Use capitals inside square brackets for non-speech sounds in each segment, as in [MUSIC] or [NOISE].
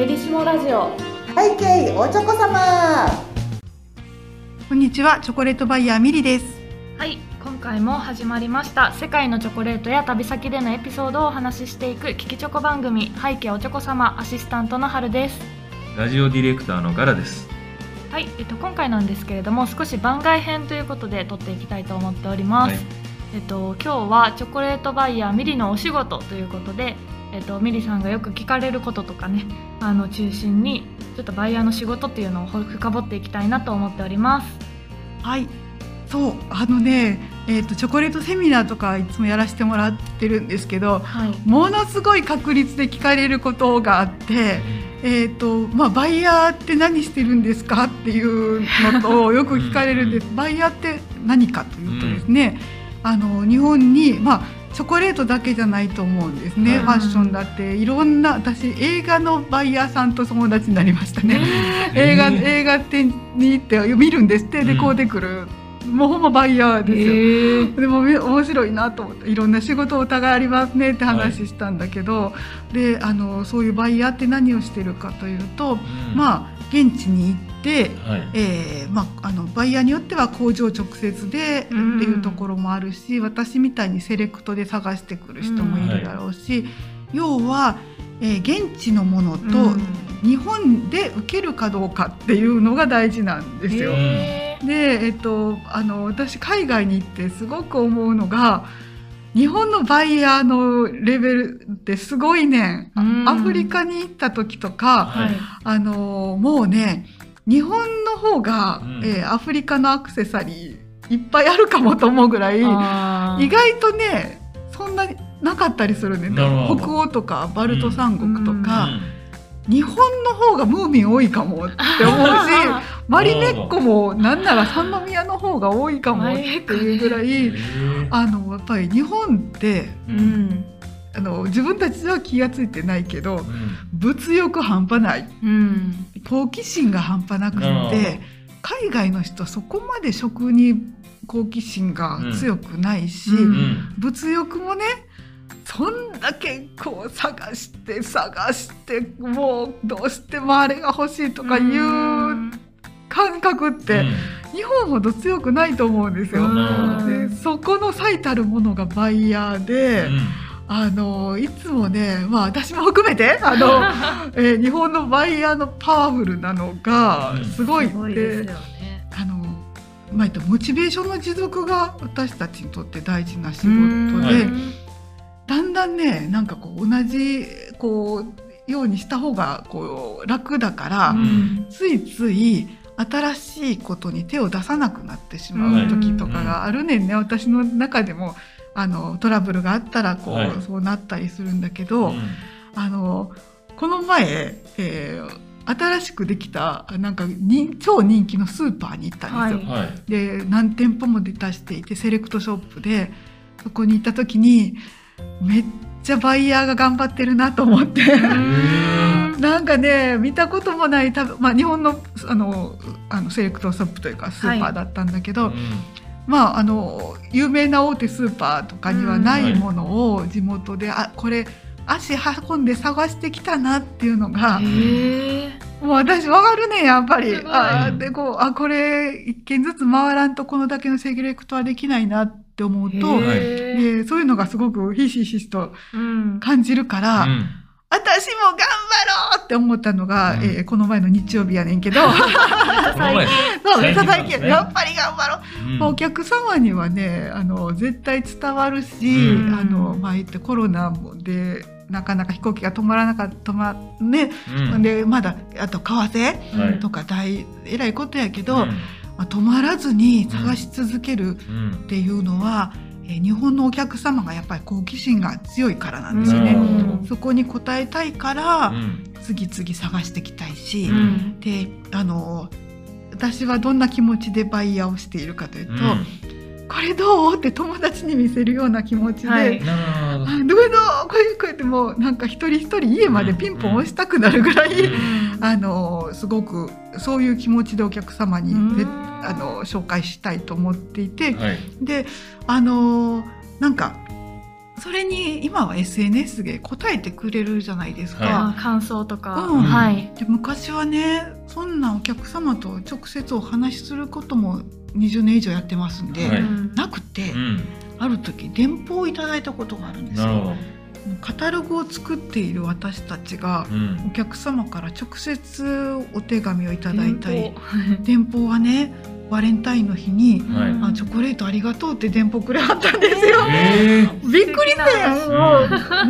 ベリシモラジオ。背景おちょこ様。こんにちはチョコレートバイヤーミリです。はい今回も始まりました。世界のチョコレートや旅先でのエピソードをお話ししていく聞きチョコ番組背景おちょこ様アシスタントの春です。ラジオディレクターのガラです。はい、えっと、今回なんですけれども少し番外編ということで撮っていきたいと思っております、はいえっと、今日はチョコレートバイヤーミリのお仕事ということで、えっと、ミリさんがよく聞かれることとかねあの中心にちょっとバイヤーの仕事っていうのを深掘っていきたいなと思っております。はい。そうあのねえっ、とチョコレートセミナーとかいつもやらせてもらってるんですけどはい。ものすごい確率で聞かれることがあってえっ、とまあバイヤーって何してるんですかっていうのとよく聞かれるんです。バイヤーって何かというとですね、あの日本にまあチョコレートだけじゃないと思うんですね、はい。ファッションだって。いろんな私映画のバイヤーさんと友達になりましたね。[LAUGHS] 映画、えー。映画展に行って見るんですって。でうん。こうでくる、もうほんまバイヤーですよ。ー。でもめ面白いなと思っていろんな仕事お互いありますねって話したんだけど、であのそういうバイヤーって何をしてるかというと、あ、まあ現地に行って、はい。えーまあ、あのバイヤーによっては工場直接でってうんいうところもあるし、私みたいにセレクトで探してくる人もいるだろうし、要は、えー現地のものと、うん日本で受けるかどうかっていうのが大事なんですよ。で、えっと、あの私海外に行ってすごく思うのが日本のバイヤーのレベルってすごいね、アフリカに行った時とか、はい。あのもうね日本の方が、うん。えーアフリカのアクセサリーいっぱいあるかもと思うぐらい意外とねそんなになかったりするね。北欧とかバルト三国とうか、うん日本の方がムーミン多いかもって思うしマリメッコもなんなら三宮の方が多いかもっていうぐらえいーあのやっぱり日本ってうん。あの自分たちでは気が付いてないけどうん。物欲半端ない。うん。好奇心が半端なくなるほどて海外の人そこまで食に好奇心が強くないし、物欲もねそんだけこう探して探してもうどうしてもあれが欲しいとかいう感覚って日本ほど強くないと思うんですよ。うん。でそこの最たるものがバイヤーで、うん。あのいつもね、まあ、私も含めてあの、[LAUGHS] えー日本のバイヤーのパワフルなのがうん。すごいすごいでですよね。あの、まあ、モチベーションの持続が私たちにとって大事な仕事うん。で、はいだんだんねなんかこう同じこうようにした方がこう楽だから、うん。ついつい新しいことに手を出さなくなってしまう時とかがあるねんね、私の中でもあのトラブルがあったらこう、はい。そうなったりするんだけど、うん。あのこの前、えー新しくできたなんか人超人気のスーパーに行ったんですよ。はい。はい。で何店舗も出たしていてセレクトショップでそこに行った時にめっちゃバイヤーが頑張ってるなと思って。なんかね見たこともない多分、まあ、日本のあのあのセレクトショップというかスーパーだったんだけど、うん。まああの有名な大手スーパーとかにはなうんいものを地元で、あこれ足運んで探してきたなっていうのが、もう私わかるねやっぱり。あでこうあこれ一軒ずつ回らんとこのだけのセレクトはできないなって思うと、でそういうのがすごくひしひしとうん。感じるから、うん。私も頑張ろうって思ったのが、うん。えーこの前の日曜日やねんけど。[LAUGHS] そうやっぱり頑張ろう、うん。お客様にはねあの絶対伝わるし、うん。あのまあ言ってコロナでなかなか飛行機が止まらなかった、まね。うん。でまだあと為替はい。とか大えらいことやけど、うんまあ、止まらずに探し続けるっうん。ていうのは、えー日本のお客様がやっぱり好奇心が強いからなんですよね。うんそこに応えたいから、うん。次々探していきたいし、うん。であの私はどんな気持ちでバイヤーをしているかというと、うんこれどう？って友達に見せるような気持ちで、はい。あどうど。う？こういうこうやってもうなんか一人一人家までピンポン押したくなるぐらい、うん。[LAUGHS] あのすごくそういう気持ちでお客様に、うあの紹介したいと思っていて、はい。であのなんかれに今は SNS で答えてくれるじゃないですか。はあ感想とか、うんはいで昔はねそんなお客様と直接お話しすることも20年以上やってますんで、はいうんなくて、うん。ある時電報をいただいたことがあるんですよ。カタログを作っている私たちがうん。お客様から直接お手紙をいただいたり電報電報はねバレンタインの日にはい「あチョコレートありがとう」って電報くれはったんですよ。ええ。びっくりしたやんうん。もう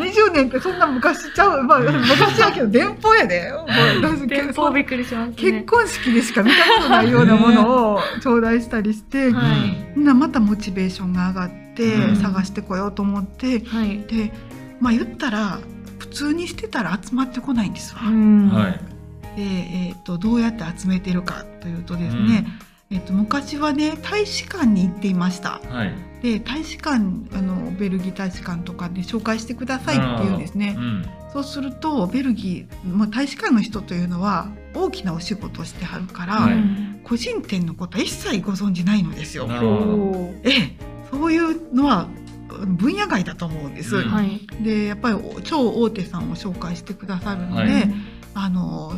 20年ってそんな昔ちゃう。まあ昔やけど電報やで。電報びっくりしますね。結婚式でしか見たことないようなものを頂戴したりして、はい。みんなまたモチベーションが上がって、うん。探してこようと思ってはい。でまあ言ったら普通にしてたら集まってこないんですわ。うん。はい。で、えー、とどうやって集めてるかというとですね、えー、と昔はね大使館に行っていました。はい。で大使館あのベルギー大使館とかで紹介してくださいっていうんですねう。ん。そうするとベルギー、まあ、大使館の人というのは大きなお仕事をしてはるから、はい個人店のことは一切ご存じないのですよ。なるほええ、そういうのは分野外だと思うんです。うんはいでやっぱり超大手さんを紹介してくださるので、はいあの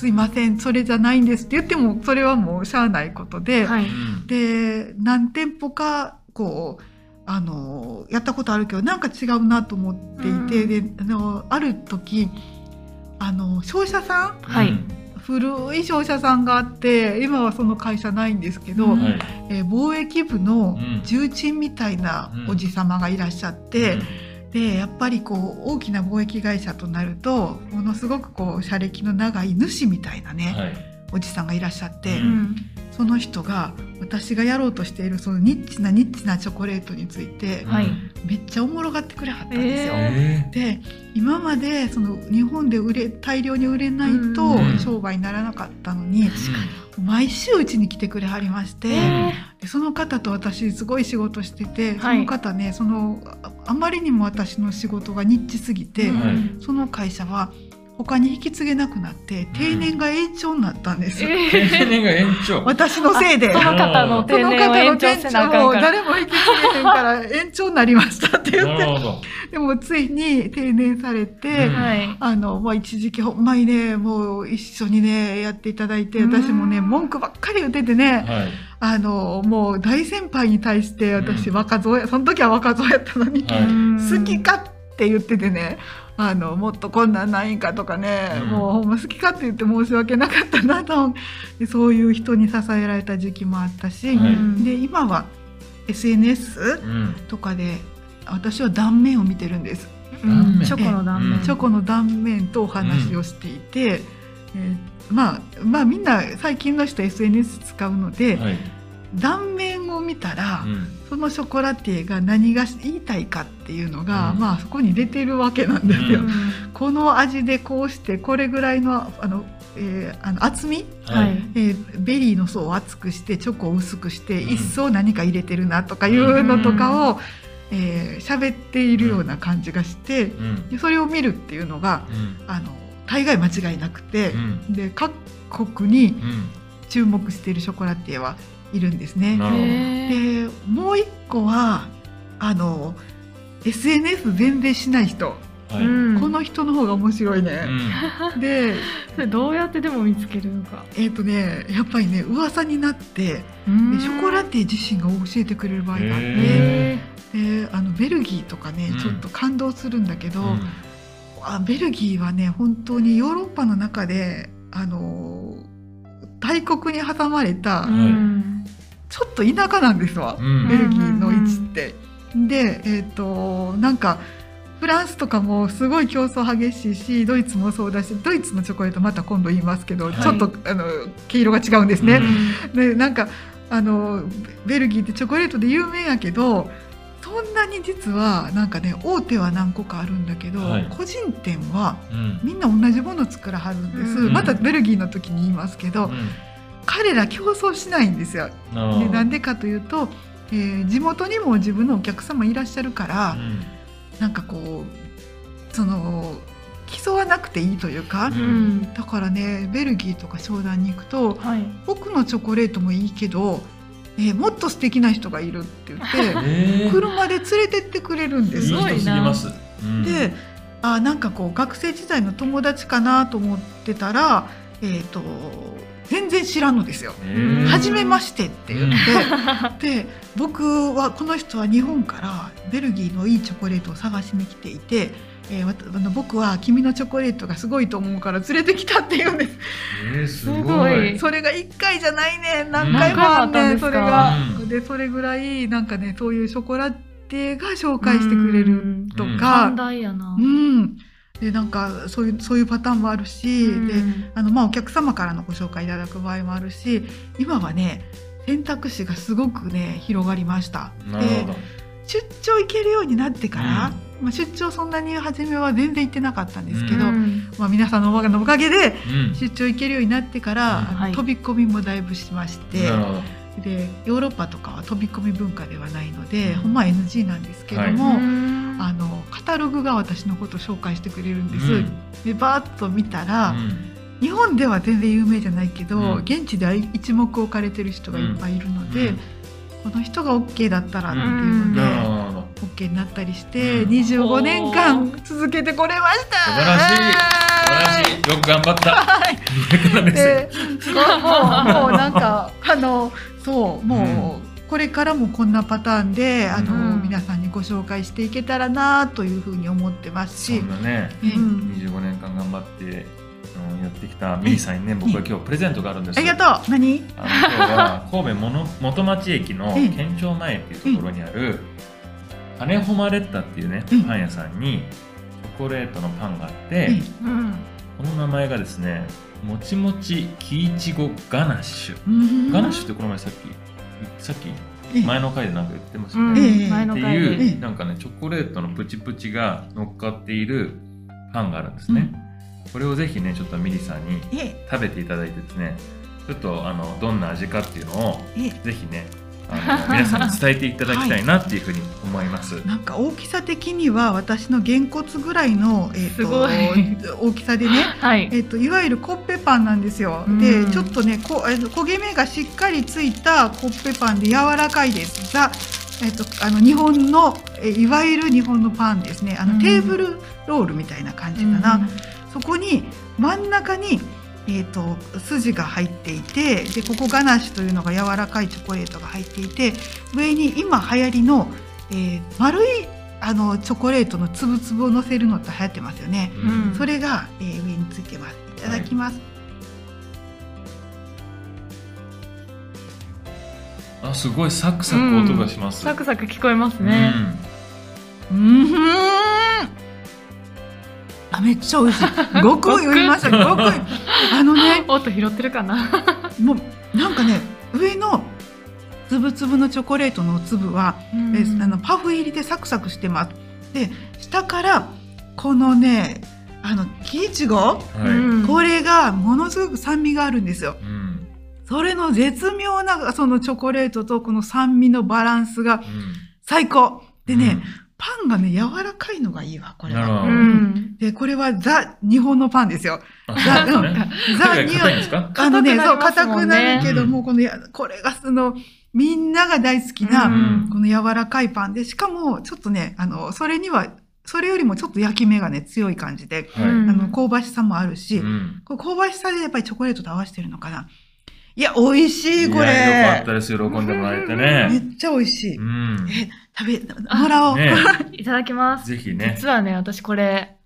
すいませんそれじゃないんですって言ってもそれはもうしゃあないことで、はい。うん。で何店舗かこうあのやったことあるけどなんか違うなと思っていて、であのある時あの商社さんはい。古い商社さんがあって今はその会社ないんですけど。えー貿易部のうん。重鎮みたいなおじさまがいらっしゃって、でやっぱりこう大きな貿易会社となるとものすごくこう社歴の長い主みたいなね、はい。おじさんがいらっしゃって、ううん。その人が私がやろうとしているそのニッチなニッチなチョコレートについてはい。めっちゃおもろがってくれはったんですよ。ええで今までその日本で売れ大量に売れないとうん。商売にならなかったのに、え。毎週うちに来てくれはりまして、えでその方と私すごい仕事してて、はい。その方ねそのああまりにも私の仕事がニッチすぎて、うん。はいその会社は他に引き継げなくなって定年が延長になったんです。よ、え定年が延長。私のせいで。[LAUGHS] その方のそ定年をの方の延長せなかんから。誰も引き継げへんから延長になりましたって言って。なるほど。でもついに定年されて、うん。はい。あのまあ、一時期ほんまにねもう一緒にねやっていただいてうん。私もね文句ばっかり言っててね、はい。あのもう大先輩に対して私うん。若造やその時は若造やったのに、はい。うん。好きかって言っててねあのもっとこんなんないんかとかね、うんもうほんま好きかって言って申し訳なかったなとでそういう人に支えられた時期もあったし、はいで今は SNS うん。とかで私は断面を見てるんです。うんチョコの断面、うんチョコの断面とお話をしていて、えーまあまあみんな最近の人 SNS 使うので、はい。断面を見たら、うん。そのショコラティエが何が言いたいかっていうのが、うんまあそこに出てるわけなんですよ。うんこの味でこうしてこれぐらいのあの、えーあの厚み、はいえーベリーの層を厚くしてチョコを薄くして、うん一層何か入れてるなとかいうのとかを、えー喋っているような感じがして、うん。でそれを見るっていうのがうん。あの大概間違いなくてう、ん。で各国にうん。注目しているショコラティエはいるんですね。でもう一個はあの SNS 全然しない人、はい。うん。この人の方が面白いね。でそれどうやってでも見つけるのか、えっ、とねやっぱりね噂になってでショコラティエ自身が教えてくれる場合があって、へであのベルギーとかねうん。ちょっと感動するんだけど、うん。あベルギーはね本当にヨーロッパの中であの大国に挟まれた、ーうんちょっと田舎なんですわ。うん。ベルギーの位置って。で、えっ、と、なんか、フランスとかもすごい競争激しいし、ドイツもそうだし、ドイツのチョコレートまた今度言いますけど、はい。ちょっと、あの、毛色が違うんですね。うん。で、なんか、あの、ベルギーってチョコレートで有名やけど、そんなに実はなんかね大手は何個かあるんだけど、はい。個人店はうん。みんな同じもの作らはるんです、うん。またベルギーの時に言いますけど、うん彼ら競争しないんですよ。でなんでかというと、えー地元にも自分のお客様いらっしゃるから、うん。なんかこうその競わなくていいというか、うん。うんだからねベルギーとか商談に行くとはい。僕のチョコレートもいいけど、ええーもっと素敵な人がいるって言って [LAUGHS] え。ー車で連れてってくれるんです。よすごいであなんかこう学生時代の友達かなと思ってたら、えー、と全然知らんのですよ。えー初めましてって言って、[LAUGHS] で僕はこの人は日本からベルギーのいいチョコレートを探しに来ていて、えーわたあの僕は君のチョコレートがすごいと思うから連れてきたって言うんです。えーすすごごいい。それが1回じゃないね何回もあんねんそ何回もあったんですかれが。うんでそれぐらいなんかねそういうショコラテが紹介してくれるとうんか寛。大やな。うん、でなんかそういうそういうパターンもあるし、うんであのまあお客様からのご紹介いただく場合もあるし今はね選択肢がすごくね広がりました。で。出張行けるようになってから、まあ、出張そんなに初めは全然行ってなかったんですけど、うんまあ、皆さんのおかげでうん出張行けるようになってから、はい飛び込みもだいぶしまして。でヨーロッパとかは飛び込み文化ではないので、うんほんま NG なんですけども。うんあのカタログが私のことを紹介してくれるんです。うん。でバーッと見たら、うん。日本では全然有名じゃないけど、うん。現地では一目置かれてる人がいっぱいいるので、うん。この人が OK だったらっていううん。ので、なるほど。OK になったりして、うん25年間続けてこれました。素晴らしい。素晴らしい。よく頑張った。はい。もうもうなんかあのそうもう、これからもこんなパターンであの、うん皆さんにご紹介していけたらなというふうに思ってますし。そん、なね。ねうん。25年間頑張って、うんやってきたミリさんにね、僕は今日プレゼントがあるんです。ありがとう。何？あの今日は神戸もの元町駅のええ県庁前っていうところにあるカネホマレッタっていうねうん。パン屋さんにチョコレートのパンがあってこの名前がですねもちもち木いちごガナッシュ。うん。ガナッシュってこの前さっきさっきえ前の回でなんか言ってますうん。よね、ええ前っていう、ええなんかねチョコレートのプチプチが乗っかっているパンがあるんですね、これをぜひねちょっとミリさんにええ。食べていただいてですね。ちょっとあのどんな味かっていうのをええ。ぜひねあの皆さんに伝えていただきたいなっていうふうに思います。なんか大きさ的には私のげんこつぐらいの、えー、すごい。と大きさでね、はい。えー、といわゆるコッペパンなんですよ。うん。でちょっとねこ、えーと焦げ目がしっかりついたコッペパンで柔らかいです。が、えー、とあの日本の、えーいわゆる日本のパンですね。あの、うん。テーブルロールみたいな感じかな。そこに真ん中に、えー、と筋が入っていてでここガナッシュというのが柔らかいチョコレートが入っていて上に今流行りの、えー丸いあのチョコレートのつぶつぶを乗せるのって流行ってますよね。うんそれが、えー上についてます。いただきます。あすごいサクサク音がします。サクサク聞こえますね。うん、ふんあめっちゃ美味しい。ごく言いました。ごく [LAUGHS] あのね音拾ってるかな。[LAUGHS] もうなんかね上のつぶつぶのチョコレートの粒は、えあのパフ入りでサクサクしてます。で下からこのねあの木いちご、はい。うんこれがものすごく酸味があるんですよ。うんそれの絶妙なそのチョコレートとこの酸味のバランスがうん最高。でね、パンがね柔らかいのがいいわこれは。でこれはザ日本のパンですよ。あザね。ザ海外硬いんですか？あのね、そう、硬くなるけども、このや、これがその、みんなが大好きな、うんこの柔らかいパンで、しかも、ちょっとね、あの、それには、それよりもちょっと焼き目がね、強い感じで、あの、香ばしさもあるし、うんこう香ばしさでやっぱりチョコレートと合わせてるのかな。いや、美味しい、こいやよかっれ。たです。喜んでもらえてめね。っちゃ美味しい。うん。え、食べ、もらおう。ねいただきます。ぜひね。実はね、私これ、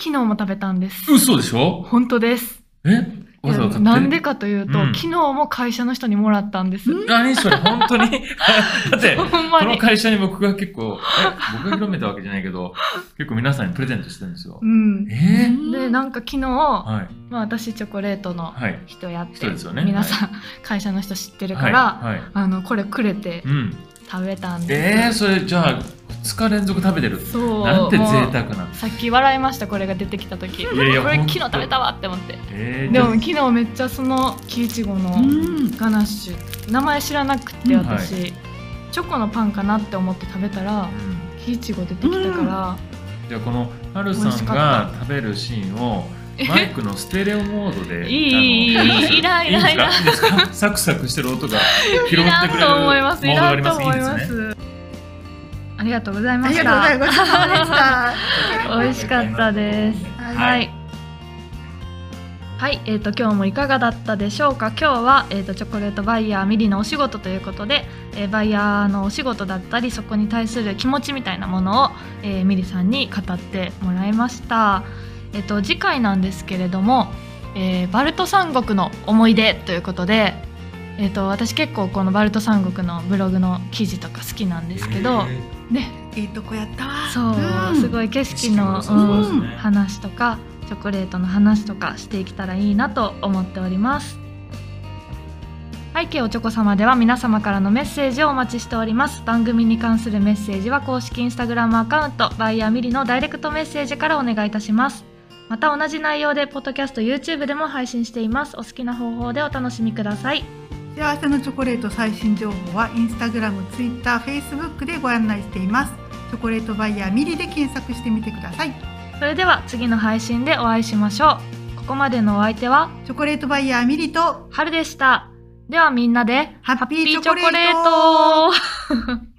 昨日も食べたんです。嘘でしょ？本当です。え？わざわざ？なんでかというと、うん。昨日も会社の人にもらったんです。うん。何それ本当に？[LAUGHS] だって。この会社に僕が結構え僕が広めたわけじゃないけど結構皆さんにプレゼントしてるんですよ。う。ん。え？で、なんか昨日、ー、はい。まあ私チョコレートのはい。人やって、人ですよね。皆さん、会社の人知ってるから、はい。はい。あの、これくれてうん食べたんです。えー、それじゃあ2日連続食べてる？そう。なんて贅沢な。んさっき笑いました、これが出てきた時。いやいやこれ昨日食べたわって思って。えー、でも昨日めっちゃその木いちごのうん。ガナッシュ。名前知らなくてうん。私、チョコのパンかなって思って食べたらあうん。木いちご出てきたから、じゃあこのハルさんが食べるシーンを [LAUGHS] マイクのステレオモードでいいいいいいらんいらんいいんですかいいんですか？サクサクしてる音が拾ってくれるモードがあります。らんと思いまいいですね。すありがとうございありました。がとうございました。美味しかったです。はい。はい。はい、えー、と今日もいかがだったでしょうか？今日は、えー、とチョコレートバイヤーミリのお仕事ということで、えーバイヤーのお仕事だったりそこに対する気持ちみたいなものを、えーミリさんに語ってもらいました、えー、と次回なんですけれども、えーバルト三国の思い出ということで、えー、と私結構このバルト三国のブログの記事とか好きなんですけど、ね。いいとこやったわ。そう、ん。すごい景色の、うですね。うん話とかチョコレートの話とかしていけたらいいなと思っております。背景おチョコ様では皆様からのメッセージをお待ちしております。番組に関するメッセージは公式インスタグラムアカウントバイヤーミリのダイレクトメッセージからお願いいたしますまた同じ内容でポッドキャスト YouTube でも配信しています。お好きな方法でお楽しみください。幸せのチョコレート最新情報はインスタグラム、ツイッター、フェイスブックでご案内しています。チョコレートバイヤーミリで検索してみてください。それでは次の配信でお会いしましょう。ここまでのお相手はチョコレートバイヤーミリと春でした。ではみんなでハッピーチョコレート。ハッピーチョコレート